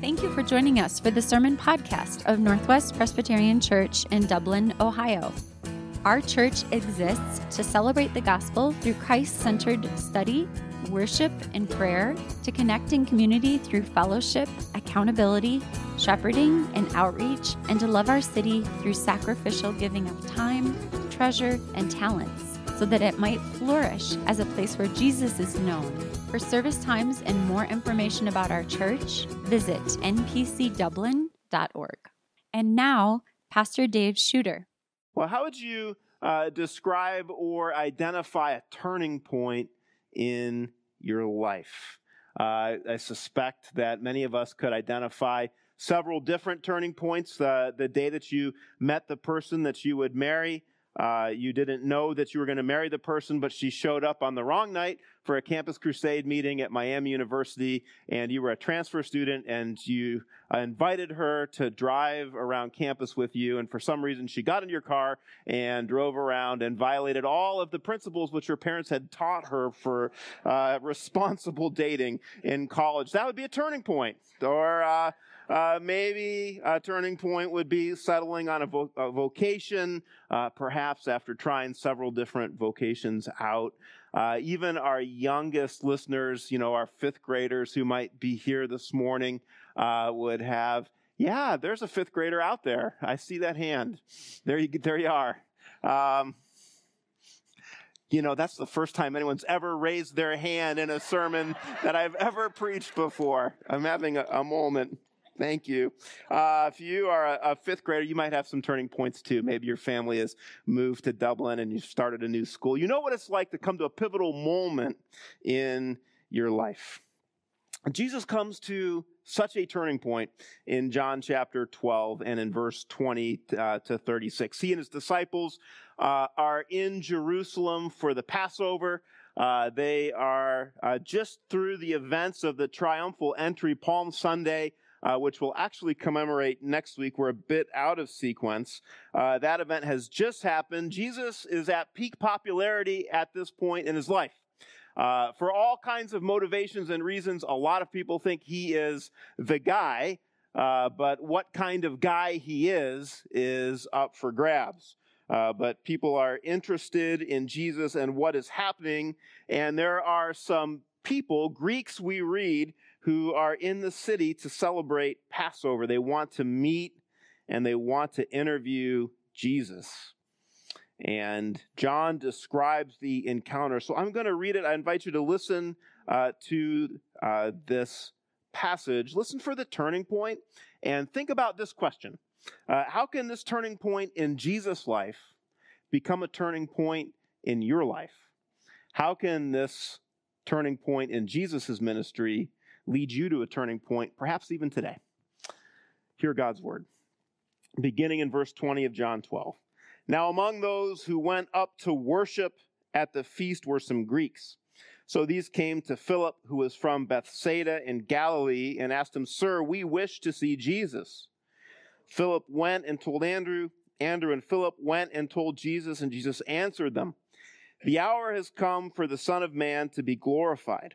Thank you for joining us for the sermon podcast of Northwest Presbyterian Church in Dublin, Ohio. Our church exists to celebrate the gospel through Christ centered study, worship, and prayer, to connect in community through fellowship, accountability, shepherding, and outreach, and to love our city through sacrificial giving of time, treasure, and talents so that it might flourish as a place where Jesus is known. For service times and more information about our church, visit npcdublin.org. And now, Pastor Dave Shooter. Well, how would you uh, describe or identify a turning point in your life? Uh, I suspect that many of us could identify several different turning points. Uh, the day that you met the person that you would marry, uh, you didn't know that you were going to marry the person, but she showed up on the wrong night for a campus crusade meeting at Miami University, and you were a transfer student, and you uh, invited her to drive around campus with you. And for some reason, she got in your car and drove around and violated all of the principles which her parents had taught her for uh, responsible dating in college. That would be a turning point. Or uh, uh, maybe a turning point would be settling on a, vo- a vocation, uh, perhaps after trying several different vocations out. Uh, even our youngest listeners, you know, our fifth graders who might be here this morning, uh, would have, yeah, there's a fifth grader out there. I see that hand. There you, there you are. Um, you know, that's the first time anyone's ever raised their hand in a sermon that I've ever preached before. I'm having a, a moment. Thank you. Uh, if you are a, a, fifth grader, you might have some turning points too. Maybe your family has moved to Dublin and you've started a new school. You know what it's like to come to a pivotal moment in your life. Jesus comes to such a turning point in John chapter 12 and in verse 20 uh, to 36. He and his disciples uh, are in Jerusalem for the Passover. Uh, they are uh, just through the events of the triumphal entry, Palm Sunday uh, which will actually commemorate next week. We're a bit out of sequence. Uh, that event has just happened. Jesus is at peak popularity at this point in his life. Uh, for all kinds of motivations and reasons, a lot of people think he is the guy, uh, but what kind of guy he is is up for grabs. Uh, but people are interested in Jesus and what is happening, and there are some people, Greeks we read, who are in the city to celebrate Passover. They want to meet and they want to interview Jesus. And John describes the encounter. So I'm going to read it. I invite you to listen uh, to uh, this passage. Listen for the turning point and think about this question uh, How can this turning point in Jesus' life become a turning point in your life? How can this turning point in Jesus' ministry lead you to a turning point, perhaps even today. Hear God's word. Beginning in verse 20 of John 12. Now, among those who went up to worship at the feast were some Greeks. So these came to Philip, who was from Bethsaida in Galilee, and asked him, Sir, we wish to see Jesus. Philip went and told Andrew. Andrew and Philip went and told Jesus, and Jesus answered them, The hour has come for the Son of Man to be glorified.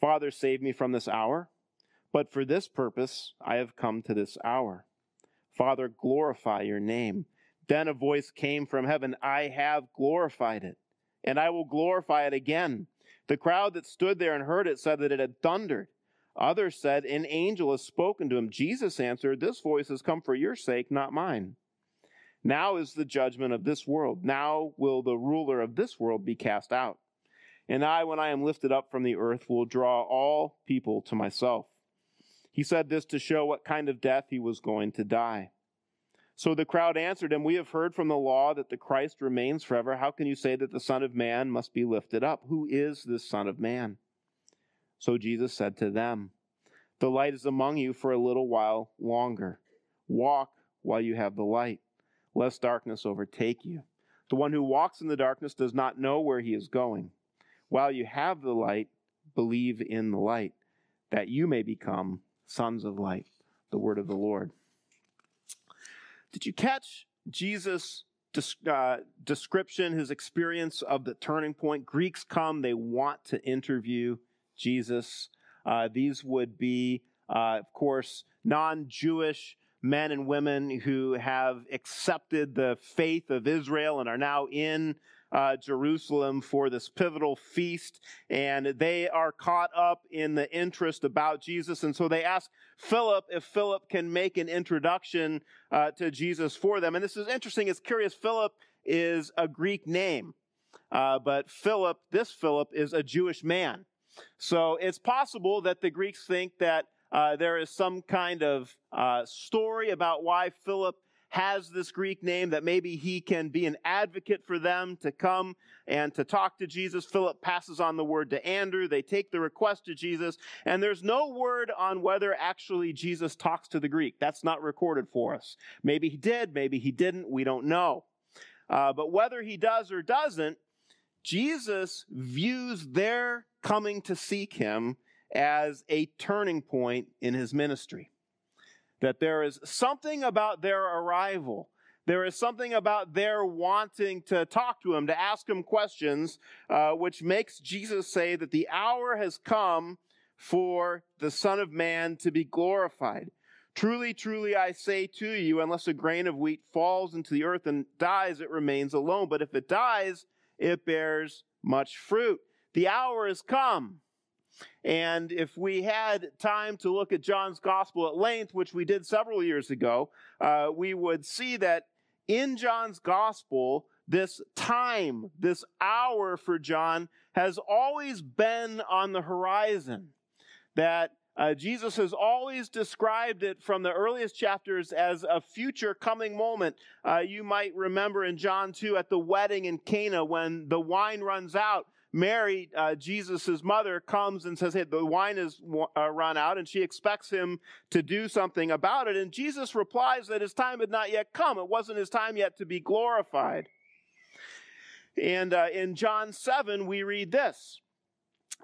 Father, save me from this hour. But for this purpose I have come to this hour. Father, glorify your name. Then a voice came from heaven I have glorified it, and I will glorify it again. The crowd that stood there and heard it said that it had thundered. Others said, An angel has spoken to him. Jesus answered, This voice has come for your sake, not mine. Now is the judgment of this world. Now will the ruler of this world be cast out. And I, when I am lifted up from the earth, will draw all people to myself. He said this to show what kind of death he was going to die. So the crowd answered him, We have heard from the law that the Christ remains forever. How can you say that the Son of Man must be lifted up? Who is this Son of Man? So Jesus said to them, The light is among you for a little while longer. Walk while you have the light, lest darkness overtake you. The one who walks in the darkness does not know where he is going. While you have the light, believe in the light, that you may become sons of light. The word of the Lord. Did you catch Jesus' uh, description, his experience of the turning point? Greeks come, they want to interview Jesus. Uh, these would be, uh, of course, non Jewish men and women who have accepted the faith of Israel and are now in uh, Jerusalem for this pivotal feast, and they are caught up in the interest about Jesus. And so they ask Philip if Philip can make an introduction uh, to Jesus for them. And this is interesting, it's curious. Philip is a Greek name, uh, but Philip, this Philip, is a Jewish man. So it's possible that the Greeks think that uh, there is some kind of uh, story about why Philip has this Greek name, that maybe he can be an advocate for them to come and to talk to Jesus. Philip passes on the word to Andrew. They take the request to Jesus, and there's no word on whether actually Jesus talks to the Greek. That's not recorded for us. Maybe he did, maybe he didn't. We don't know. Uh, but whether he does or doesn't, Jesus views their coming to seek him as a turning point in his ministry. That there is something about their arrival, there is something about their wanting to talk to him, to ask him questions, uh, which makes Jesus say that the hour has come for the Son of Man to be glorified. Truly, truly, I say to you, unless a grain of wheat falls into the earth and dies, it remains alone. But if it dies, it bears much fruit. The hour has come. And if we had time to look at John's gospel at length, which we did several years ago, uh, we would see that in John's gospel, this time, this hour for John has always been on the horizon. That uh, Jesus has always described it from the earliest chapters as a future coming moment. Uh, you might remember in John 2 at the wedding in Cana when the wine runs out. Mary, uh, Jesus' mother, comes and says, Hey, the wine is uh, run out, and she expects him to do something about it. And Jesus replies that his time had not yet come. It wasn't his time yet to be glorified. And uh, in John 7, we read this.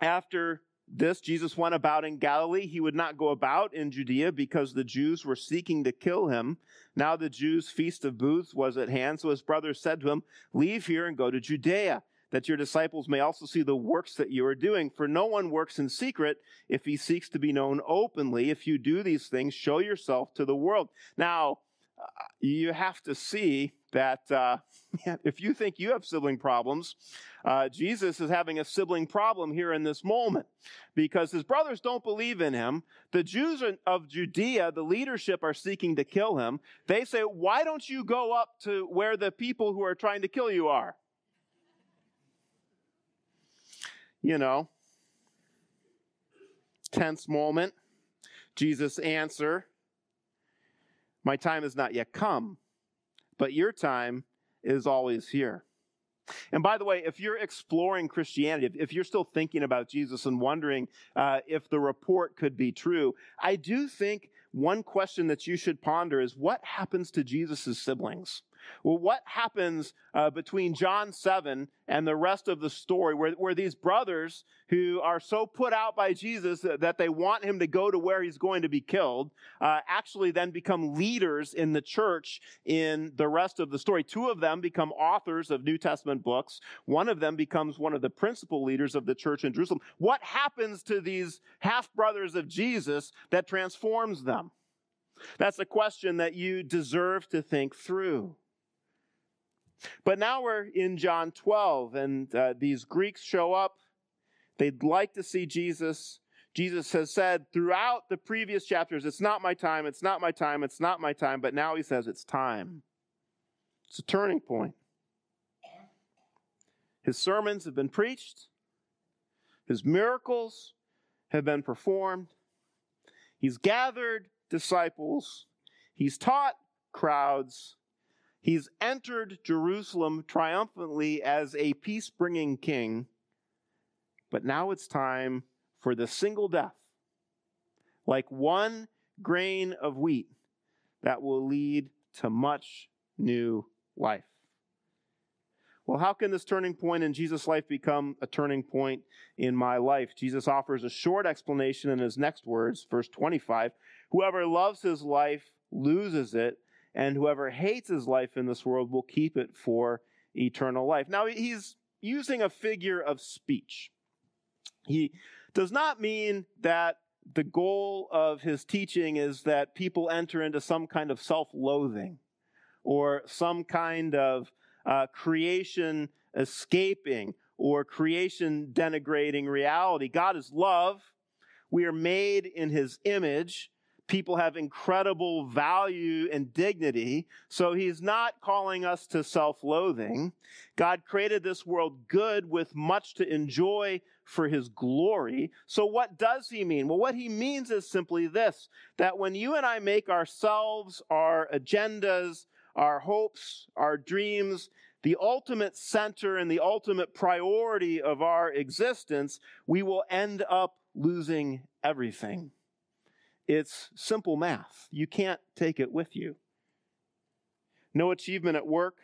After this, Jesus went about in Galilee. He would not go about in Judea because the Jews were seeking to kill him. Now the Jews' feast of booths was at hand. So his brothers said to him, Leave here and go to Judea that your disciples may also see the works that you are doing. For no one works in secret if he seeks to be known openly. If you do these things, show yourself to the world. Now, uh, you have to see that uh, if you think you have sibling problems, uh, Jesus is having a sibling problem here in this moment because his brothers don't believe in him. The Jews of Judea, the leadership, are seeking to kill him. They say, Why don't you go up to where the people who are trying to kill you are? You know, tense moment. Jesus' answer My time has not yet come, but your time is always here. And by the way, if you're exploring Christianity, if, you're still thinking about Jesus and wondering uh, if the report could be true, I do think one question that you should ponder is what happens to Jesus' siblings? Well, what happens uh, between John 7 and the rest of the story where, where these brothers who are so put out by Jesus that they want him to go to where he's going to be killed uh, actually then become leaders in the church in the rest of the story? Two of them become authors of New Testament books. One of them becomes one of the principal leaders of the church in Jerusalem. What happens to these half brothers of Jesus that transforms them? That's a question that you deserve to think through. But now we're in John 12, and uh, these Greeks show up. They'd like to see Jesus. Jesus has said throughout the previous chapters, It's not my time, it's not my time, it's not my time. But now he says, It's time. It's a turning point. His sermons have been preached, his miracles have been performed. He's gathered disciples, he's taught crowds, He's entered Jerusalem triumphantly as a peace bringing king, but now it's time for the single death like one grain of wheat that will lead to much new life. Well, how can this turning point in Jesus' life become a turning point in my life? Jesus offers a short explanation in his next words, verse 25. Whoever loves his life loses it, and whoever hates his life in this world will keep it for eternal life. Now, he's using a figure of speech. He does not mean that the goal of his teaching is that people enter into some kind of self loathing or some kind of uh, creation escaping or creation denigrating reality. God is love. We are made in his image. People have incredible value and dignity. So he's not calling us to self loathing. God created this world good with much to enjoy for his glory. So what does he mean? Well, what he means is simply this that when you and I make ourselves, our agendas, our hopes, our dreams, the ultimate center and the ultimate priority of our existence, we will end up losing everything. It's simple math. You can't take it with you. No achievement at work,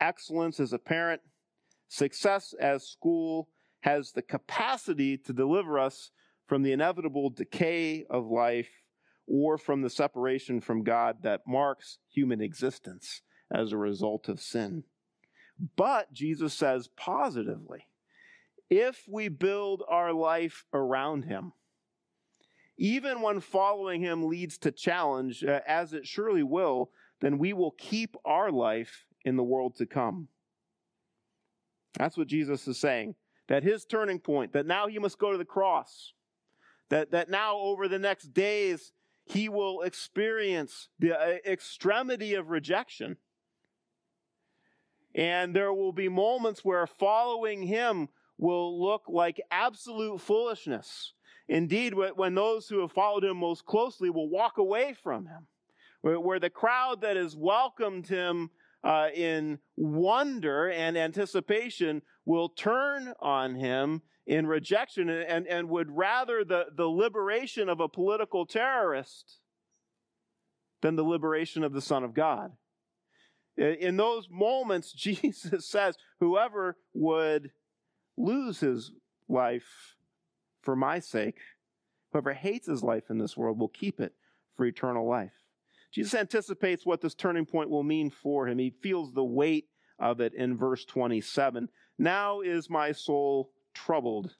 excellence as a parent, success as school has the capacity to deliver us from the inevitable decay of life or from the separation from God that marks human existence as a result of sin. But Jesus says positively, if we build our life around Him, even when following Him leads to challenge, uh, as it surely will, then we will keep our life in the world to come. That's what Jesus is saying. That his turning point, that now he must go to the cross, that, that now over the next days he will experience the uh, extremity of rejection. And there will be moments where following him will look like absolute foolishness. Indeed, when those who have followed him most closely will walk away from him, where the crowd that has welcomed him uh, in wonder and anticipation will turn on him in rejection and, and would rather the, the liberation of a political terrorist than the liberation of the Son of God. In those moments, Jesus says, Whoever would lose his life for my sake, whoever hates his life in this world will keep it for eternal life. Jesus anticipates what this turning point will mean for him. He feels the weight of it in verse 27. Now is my soul troubled.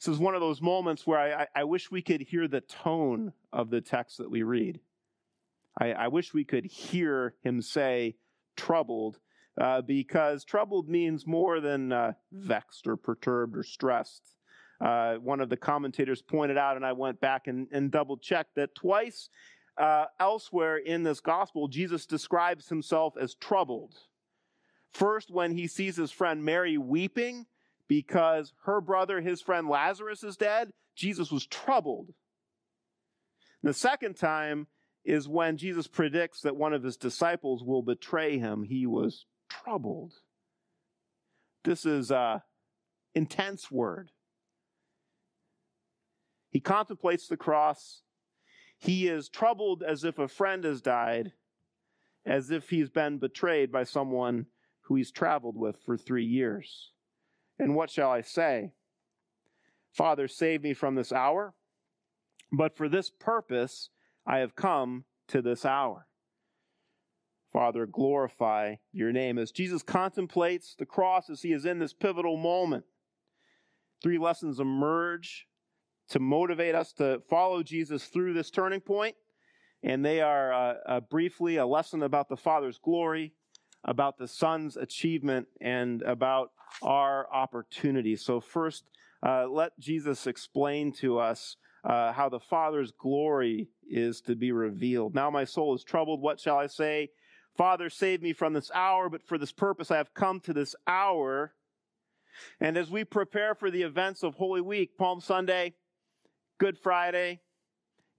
This is one of those moments where I, I, wish we could hear the tone of the text that we read. I, I wish we could hear him say troubled, uh, because troubled means more than uh, vexed or perturbed or stressed. Uh, one of the commentators pointed out, and I went back and, and double checked that twice uh, elsewhere in this gospel, Jesus describes himself as troubled. First, when he sees his friend Mary weeping because her brother, his friend Lazarus, is dead, Jesus was troubled. The second time is when Jesus predicts that one of his disciples will betray him. He was troubled. This is a intense word. He contemplates the cross. He is troubled as if a friend has died, as if he's been betrayed by someone who he's traveled with for three years. And what shall I say? Father, save me from this hour, but for this purpose I have come to this hour. Father, glorify your name. As Jesus contemplates the cross as he is in this pivotal moment, three lessons emerge to motivate us to follow Jesus through this turning point. And they are uh, uh, briefly a lesson about the Father's glory, about the Son's achievement and about our opportunity. So, first, uh, let Jesus explain to us uh, how the Father's glory is to be revealed. Now, my soul is troubled. What shall I say? Father, save me from this hour, but for this purpose I have come to this hour. And as we prepare for the events of Holy Week, Palm Sunday, Good Friday,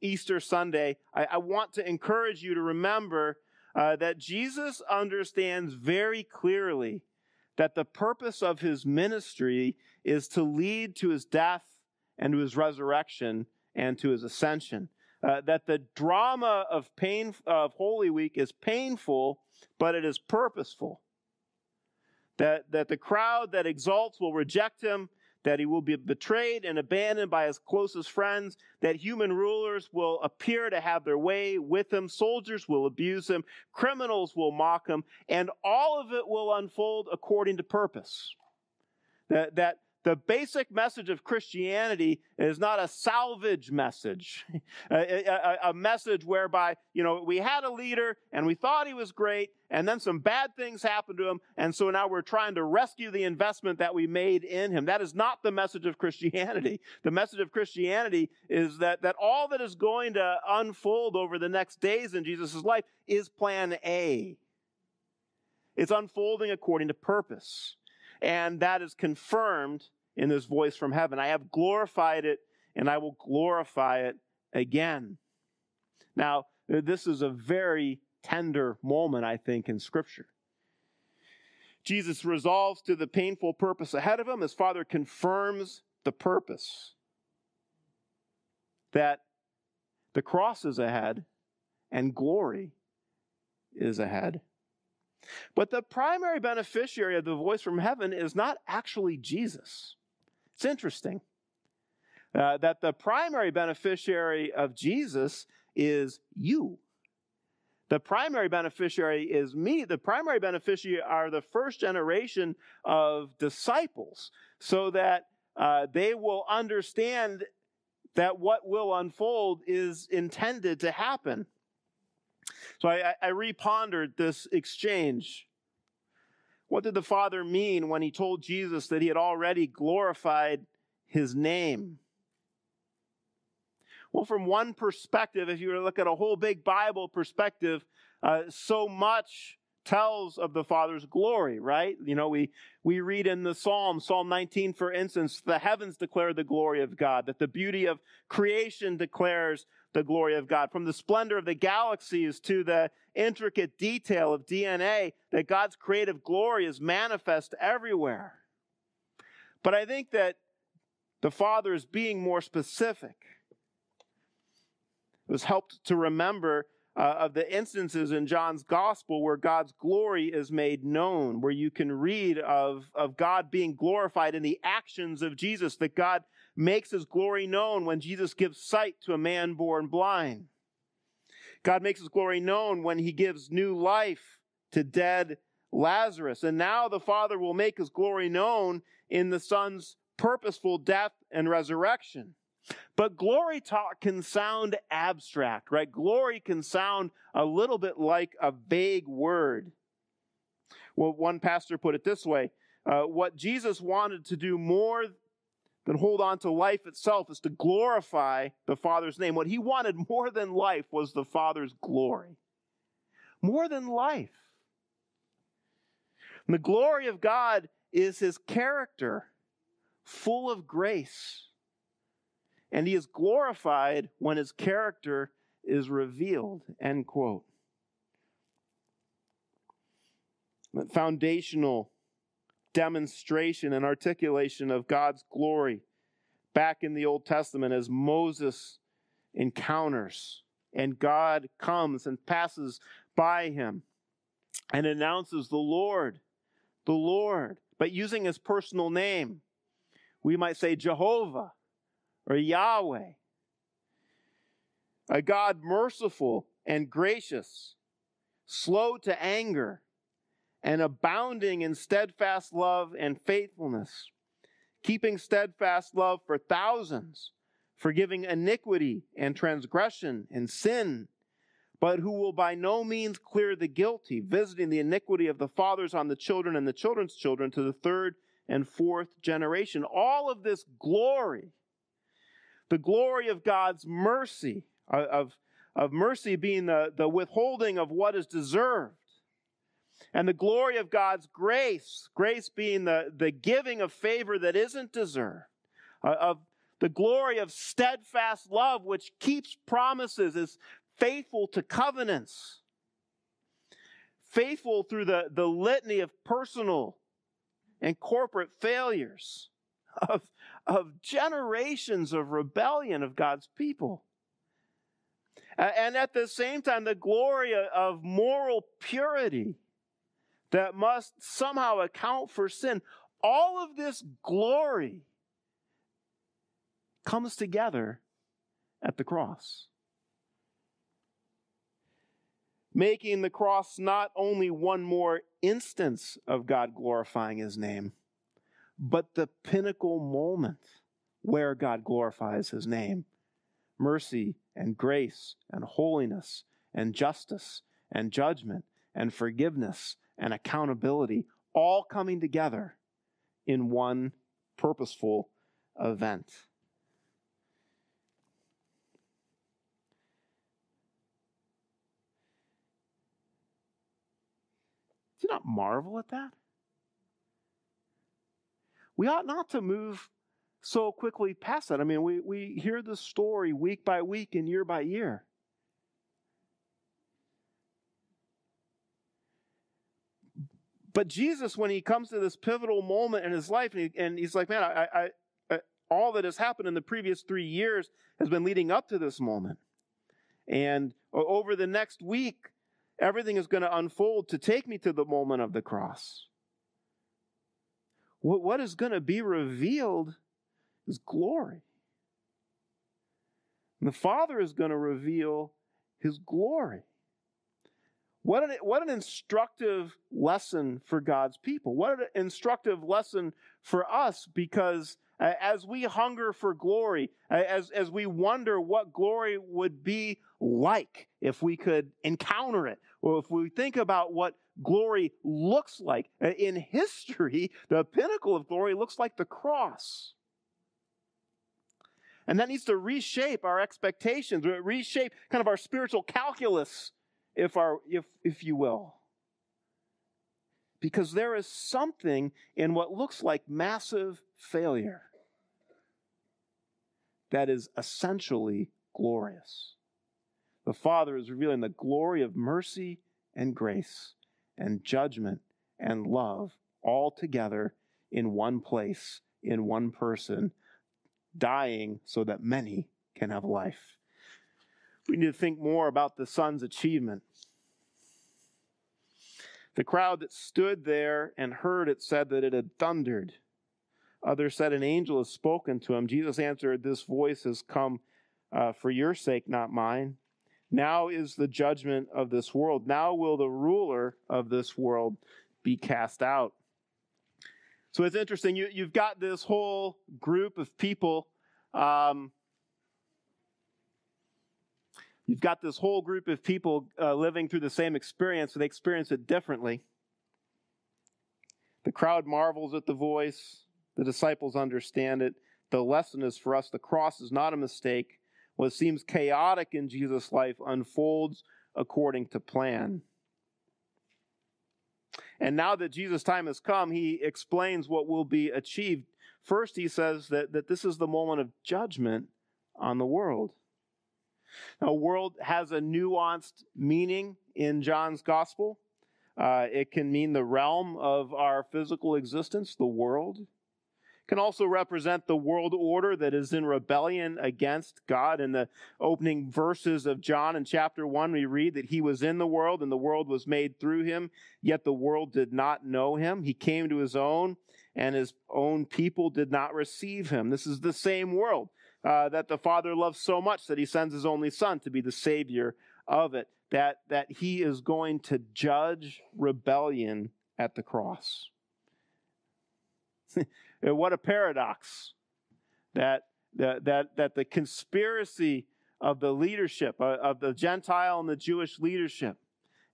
Easter Sunday, I, I want to encourage you to remember uh, that Jesus understands very clearly that the purpose of his ministry is to lead to his death and to his resurrection and to his ascension. Uh, that the drama of pain of Holy Week is painful, but it is purposeful. That, that the crowd that exalts will reject him, that he will be betrayed and abandoned by his closest friends, that human rulers will appear to have their way with him, soldiers will abuse him, criminals will mock him, and all of it will unfold according to purpose. That, that the basic message of Christianity is not a salvage message, a, a, a, message whereby, you know, we had a leader and we thought he was great, and then some bad things happened to him, and so now we're trying to rescue the investment that we made in him. That is not the message of Christianity. The message of Christianity is that, that all that is going to unfold over the next days in Jesus' life is plan A. It's unfolding according to purpose. And that is confirmed in this voice from heaven. I have glorified it and I will glorify it again. Now, this is a very tender moment, I think, in Scripture. Jesus resolves to the painful purpose ahead of him. His Father confirms the purpose that the cross is ahead and glory is ahead. But the primary beneficiary of the voice from heaven is not actually Jesus. It's interesting uh, that the primary beneficiary of Jesus is you. The primary beneficiary is me. The primary beneficiary are the first generation of disciples, so that uh, they will understand that what will unfold is intended to happen. So I, I repondered this exchange. What did the Father mean when he told Jesus that he had already glorified his name? Well, from one perspective, if you were to look at a whole big Bible perspective, uh, so much tells of the Father's glory, right? You know, we, we read in the Psalm, Psalm 19, for instance, the heavens declare the glory of God, that the beauty of creation declares the glory of God. From the splendor of the galaxies to the intricate detail of DNA, that God's creative glory is manifest everywhere. But I think that the Father is being more specific. It was helped to remember uh, of the instances in John's gospel where God's glory is made known, where you can read of, of God being glorified in the actions of Jesus, that God makes his glory known when Jesus gives sight to a man born blind. God makes his glory known when he gives new life to dead Lazarus. And now the Father will make his glory known in the Son's purposeful death and resurrection. But glory talk can sound abstract, right? Glory can sound a little bit like a vague word. Well, one pastor put it this way uh, What Jesus wanted to do more than hold on to life itself is to glorify the Father's name. What he wanted more than life was the Father's glory. More than life. And the glory of God is his character, full of grace and he is glorified when his character is revealed. End quote. Foundational demonstration and articulation of God's glory back in the Old Testament as Moses encounters and God comes and passes by him and announces the Lord, the Lord, but using his personal name. We might say Jehovah or Yahweh. A God merciful and gracious, slow to anger, and abounding in steadfast love and faithfulness, keeping steadfast love for thousands, forgiving iniquity and transgression and sin, but who will by no means clear the guilty, visiting the iniquity of the fathers on the children and the children's children to the third and fourth generation. All of this glory the glory of God's mercy, uh, of, of mercy being the, the withholding of what is deserved, and the glory of God's grace, grace being the, the giving of favor that isn't deserved, uh, of the glory of steadfast love, which keeps promises, is faithful to covenants, faithful through the, the litany of personal and corporate failures, of of generations of rebellion of God's people. And at the same time, the glory of moral purity that must somehow account for sin. All of this glory comes together at the cross. Making the cross not only one more instance of God glorifying his name, but the pinnacle moment where God glorifies his name. Mercy and grace and holiness and justice and judgment and forgiveness and accountability all coming together in one purposeful event. Do you not marvel at that? We ought not to move so quickly past that. I mean, we, we hear the story week by week and year by year. But Jesus, when he comes to this pivotal moment in his life, and, he, and he's like, man, I, I, I, all that has happened in the previous three years has been leading up to this moment. And over the next week, everything is going to unfold to take me to the moment of the cross. What, what is going to be revealed is glory. And the Father is going to reveal his glory. What an, what an instructive lesson for God's people. What an instructive lesson for us because uh, as we hunger for glory, uh, as, as we wonder what glory would be like if we could encounter it, or if we think about what glory looks like uh, in history, the pinnacle of glory looks like the cross. And that needs to reshape our expectations, reshape kind of our spiritual calculus, if, our, if, if you will. Because there is something in what looks like massive failure that is essentially glorious. The Father is revealing the glory of mercy and grace and judgment and love all together in one place, in one person, dying so that many can have life. We need to think more about the Son's achievement. The crowd that stood there and heard it said that it had thundered. Others said, An angel has spoken to him. Jesus answered, This voice has come uh, for your sake, not mine. Now is the judgment of this world. Now will the ruler of this world be cast out. So it's interesting. You, you've got this whole group of people. Um, you've got this whole group of people uh, living through the same experience, but they experience it differently. The crowd marvels at the voice. The disciples understand it. The lesson is for us the cross is not a mistake. What seems chaotic in Jesus' life unfolds according to plan. And now that Jesus' time has come, he explains what will be achieved. First, he says that, that this is the moment of judgment on the world. Now, world has a nuanced meaning in John's gospel. Uh, it can mean the realm of our physical existence, the world It can also represent the world order that is in rebellion against God. In the opening verses of John in chapter 1, we read that he was in the world and the world was made through him, yet the world did not know him. He came to his own, and his own people did not receive him. This is the same world uh, that the Father loves so much that he sends his only Son to be the Savior of it, that, that he is going to judge rebellion at the cross. what a paradox that, that, that, that the conspiracy of the leadership, uh, of the Gentile and the Jewish leadership,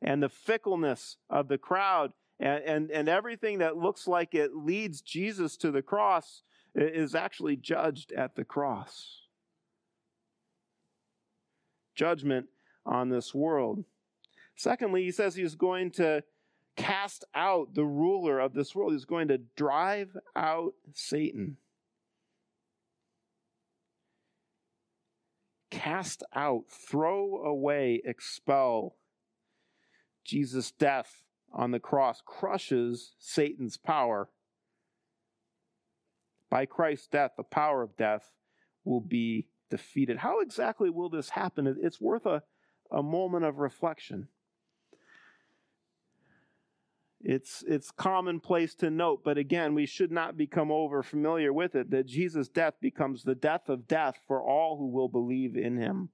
and the fickleness of the crowd, and, and, and everything that looks like it leads Jesus to the cross is actually judged at the cross. Judgment on this world. Secondly, he says he's going to cast out the ruler of this world. He's going to drive out Satan. Cast out, throw away, expel. Jesus' death on the cross crushes Satan's power. By Christ's death, the power of death will be defeated. How exactly will this happen? It's worth a, a moment of reflection. It's, it's commonplace to note, but again, we should not become over familiar with it that Jesus' death becomes the death of death for all who will believe in him.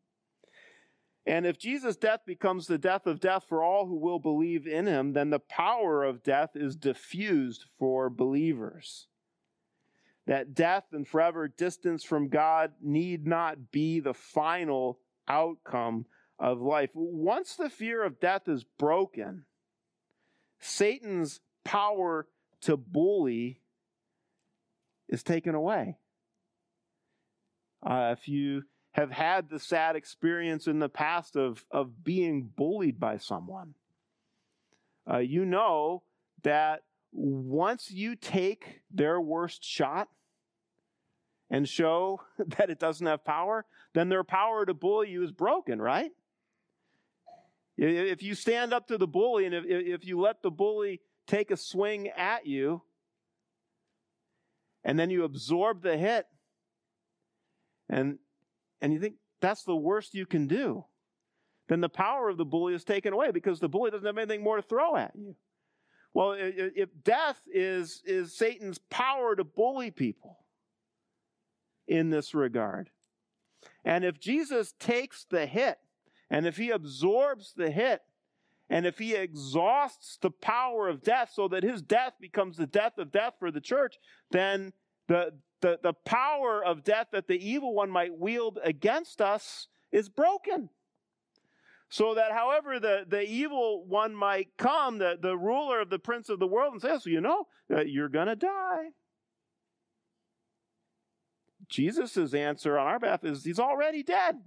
And if Jesus' death becomes the death of death for all who will believe in him, then the power of death is diffused for believers. That death and forever distance from God need not be the final outcome of life. Once the fear of death is broken, Satan's power to bully is taken away. Uh, if you have had the sad experience in the past of, of being bullied by someone. Uh, you know that once you take their worst shot and show that it doesn't have power, then their power to bully you is broken, right? If you stand up to the bully and if, if you let the bully take a swing at you, and then you absorb the hit, and and you think that's the worst you can do, then the power of the bully is taken away because the bully doesn't have anything more to throw at you. Well, if death is, is Satan's power to bully people in this regard, and if Jesus takes the hit, and if he absorbs the hit, and if he exhausts the power of death so that his death becomes the death of death for the church, then the, the, the power of death that the evil one might wield against us is broken. So that however the, the evil one might come, the, the ruler of the prince of the world, and say, so you know, you're going to die. Jesus' answer on our behalf is he's already dead.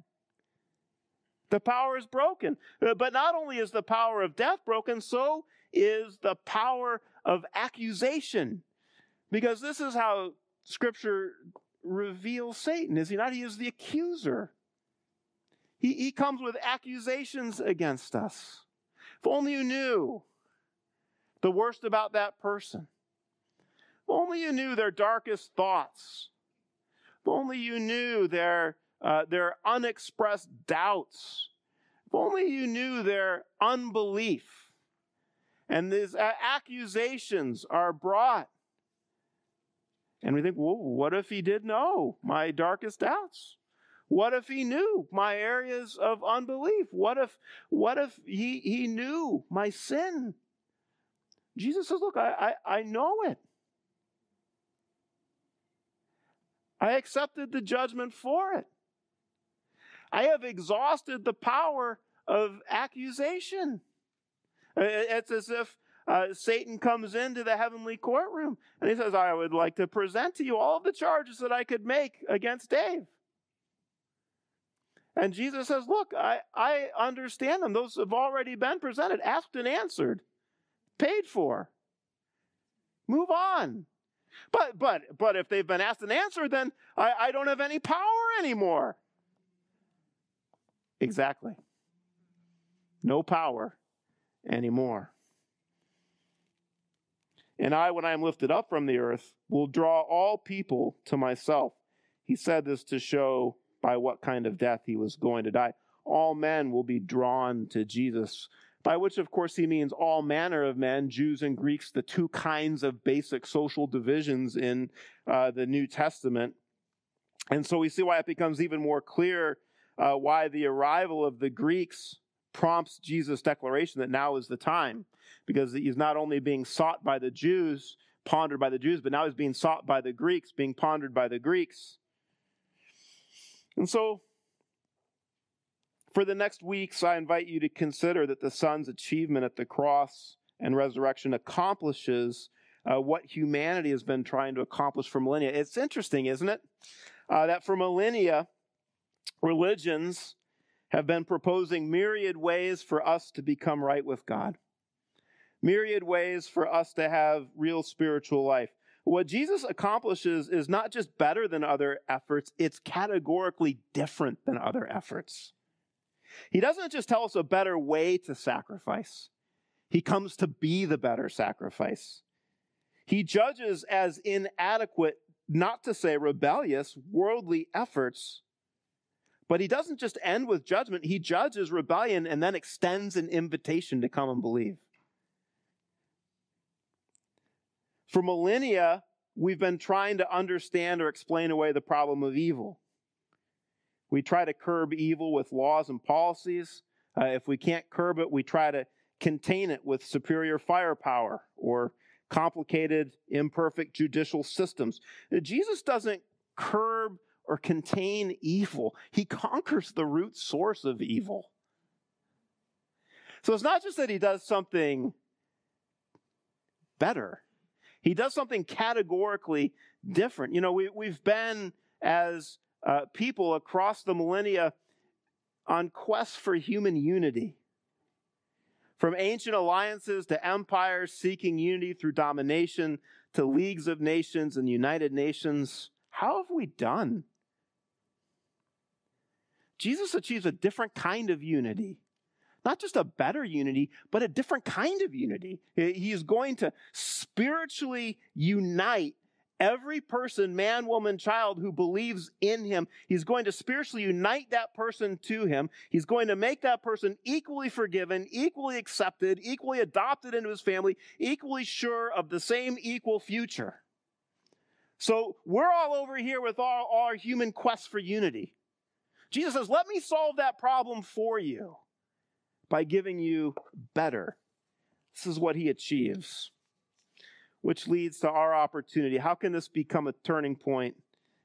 The power is broken. Uh, but not only is the power of death broken, so is the power of accusation. Because this is how Scripture reveals Satan, is he not? He is the accuser. He, he comes with accusations against us. If only you knew the worst about that person. If only you knew their darkest thoughts. If only you knew their, uh, their unexpressed doubts. If only you knew their unbelief. And these uh, accusations are brought and we think, well, what if he did know my darkest doubts? What if he knew my areas of unbelief? What if, what if he, he knew my sin? Jesus says, look, I, I, I know it. I accepted the judgment for it. I have exhausted the power of accusation. It's as if uh, Satan comes into the heavenly courtroom and he says, I would like to present to you all the charges that I could make against Dave. And Jesus says, Look, I, I understand them. Those have already been presented, asked and answered, paid for. Move on. But but but if they've been asked and answered, then I, I don't have any power anymore. Exactly. No power anymore. And I, when I am lifted up from the earth, will draw all people to myself. He said this to show by what kind of death he was going to die. All men will be drawn to Jesus, by which, of course, he means all manner of men, Jews and Greeks, the two kinds of basic social divisions in uh, the New Testament. And so we see why it becomes even more clear uh, why the arrival of the Greeks prompts Jesus' declaration that now is the time because he's not only being sought by the Jews, pondered by the Jews, but now he's being sought by the Greeks, being pondered by the Greeks. And so, for the next weeks, I invite you to consider that the Son's achievement at the cross and resurrection accomplishes uh, what humanity has been trying to accomplish for millennia. It's interesting, isn't it? Uh, that for millennia, religions have been proposing myriad ways for us to become right with God myriad ways for us to have real spiritual life. What Jesus accomplishes is not just better than other efforts, it's categorically different than other efforts. He doesn't just tell us a better way to sacrifice, He comes to be the better sacrifice. He judges as inadequate not to say rebellious, worldly efforts. But he doesn't just end with judgment, he judges rebellion and then extends an invitation to come and believe. For millennia, we've been trying to understand or explain away the problem of evil. We try to curb evil with laws and policies. Uh, if we can't curb it, we try to contain it with superior firepower or complicated, imperfect judicial systems. Jesus doesn't curb or contain evil, he conquers the root source of evil. So it's not just that he does something better, he does something categorically different. You know, we, we've been as uh, people across the millennia on quest for human unity. From ancient alliances to empires seeking unity through domination to leagues of nations and United Nations, how have we done? Jesus achieves a different kind of unity. Not just a better unity, but a different kind of unity. He is going to spiritually unite every person, man, woman, child who believes in him. He's going to spiritually unite that person to him. He's going to make that person equally forgiven, equally accepted, equally adopted into his family, equally sure of the same equal future. So we're all over here with our, our human quest for unity. Jesus says, Let me solve that problem for you by giving you better. This is what he achieves which leads to our opportunity. How can this become a turning point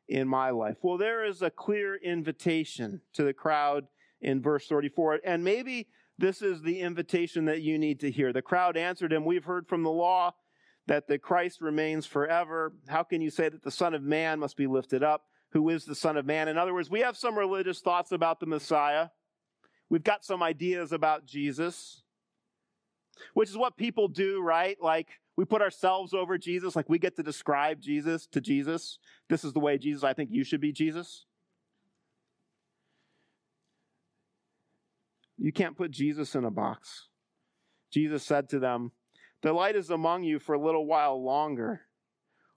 in my life? Well, there is a clear invitation to the crowd in verse 34. And maybe this is the invitation that you need to hear. The crowd answered him, We've heard from the law that the Christ remains forever. How can you say that the Son of Man must be lifted up? Who is the Son of Man? In other words, we have some religious thoughts about the Messiah. We've got some ideas about Jesus, which is what people do, right? Like, we put ourselves over Jesus, like we get to describe Jesus to Jesus. This is the way Jesus, I think you should be Jesus. You can't put Jesus in a box. Jesus said to them, The light is among you for a little while longer.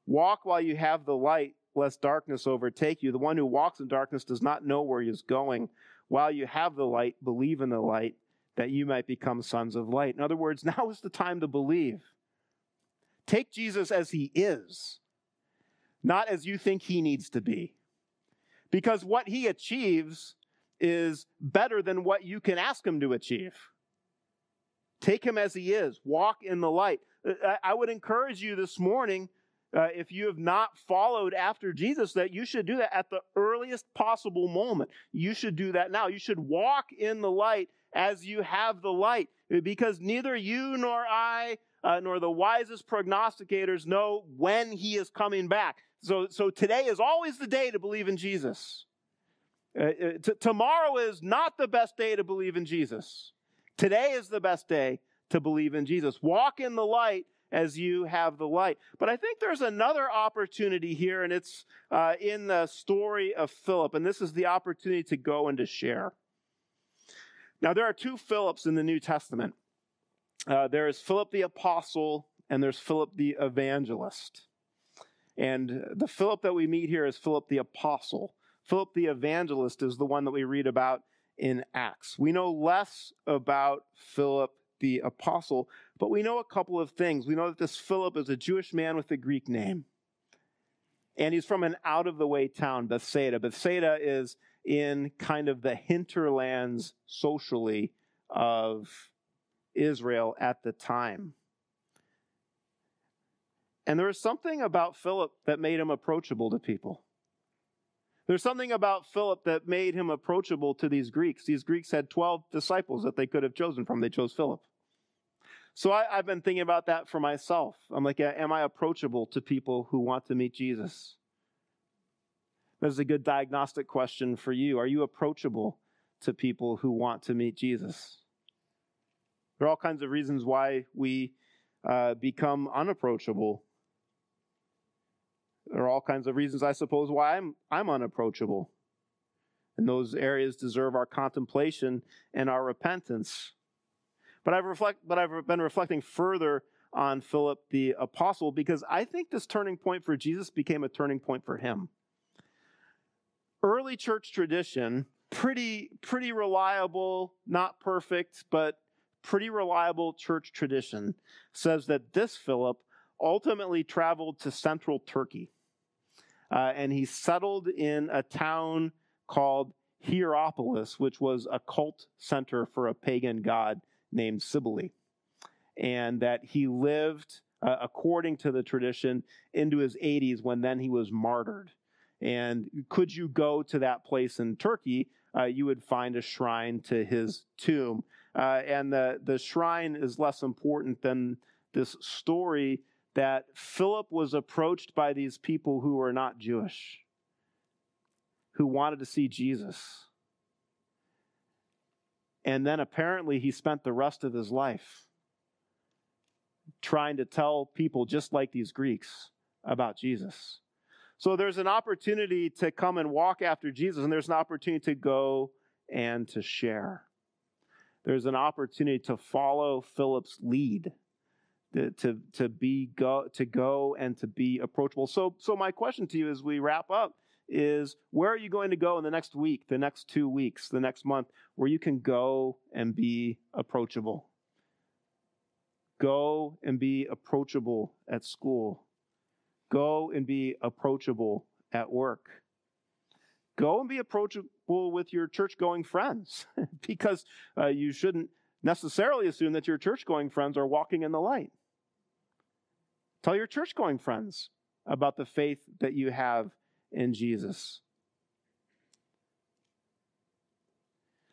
Walk while you have the light, lest darkness overtake you. The one who walks in darkness does not know where he is going. While you have the light, believe in the light, that you might become sons of light. In other words, now is the time to believe. Take Jesus as he is, not as you think he needs to be. Because what he achieves is better than what you can ask him to achieve. Take him as he is, walk in the light. Uh, I would encourage you this morning, uh, if you have not followed after Jesus, that you should do that at the earliest possible moment. You should do that now. You should walk in the light as you have the light, because neither you nor I uh, nor the wisest prognosticators know when he is coming back. So, so today is always the day to believe in Jesus. Uh, uh, t- tomorrow is not the best day to believe in Jesus. Today is the best day to believe in Jesus. Walk in the light as you have the light. But I think there's another opportunity here, and it's uh, in the story of Philip. And this is the opportunity to go and to share. Now, there are two Philips in the New Testament uh, there is Philip the apostle and there's Philip the evangelist. And the Philip that we meet here is Philip the apostle. Philip the evangelist is the one that we read about in Acts. We know less about Philip the apostle, but we know a couple of things. We know that this Philip is a Jewish man with a Greek name. And he's from an out of the way town, Bethsaida. Bethsaida is in kind of the hinterlands socially of Israel at the time. And there was something about Philip that made him approachable to people. There's something about Philip that made him approachable to these Greeks. These Greeks had 12 disciples that they could have chosen from. They chose Philip. So I, have been thinking about that for myself. I'm like, am I approachable to people who want to meet Jesus? That's a good diagnostic question for you. Are you approachable to people who want to meet Jesus? There are all kinds of reasons why we uh, become unapproachable. There are all kinds of reasons, I suppose, why I'm, I'm unapproachable. And those areas deserve our contemplation and our repentance. But I've, reflect, but I've been reflecting further on Philip the apostle because I think this turning point for Jesus became a turning point for him. Early church tradition, pretty pretty reliable, not perfect, but pretty reliable church tradition says that this Philip ultimately traveled to central Turkey. Uh, and he settled in a town called Hierapolis, which was a cult center for a pagan god named Cybele and that he lived uh, according to the tradition into his 80s when then he was martyred. And could you go to that place in Turkey, uh, you would find a shrine to his tomb. Uh, and the, the shrine is less important than this story that Philip was approached by these people who were not Jewish, who wanted to see Jesus. And then apparently he spent the rest of his life trying to tell people just like these Greeks about Jesus. So there's an opportunity to come and walk after Jesus, and there's an opportunity to go and to share. There's an opportunity to follow Philip's lead, to, to, to be go to go and to be approachable. So so my question to you as we wrap up is where are you going to go in the next week, the next two weeks, the next month, where you can go and be approachable? Go and be approachable at school. Go and be approachable at work. Go and be approachable with your church going friends because uh, you shouldn't necessarily assume that your church going friends are walking in the light. Tell your church going friends about the faith that you have in Jesus.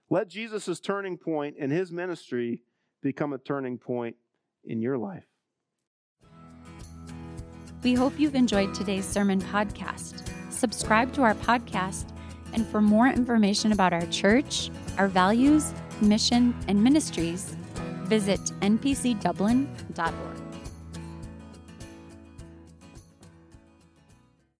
Let Jesus' turning point in his ministry become a turning point in your life. We hope you've enjoyed today's sermon podcast. Subscribe to our podcast, and for more information about our church, our values, mission, and ministries, visit npcdublin.org.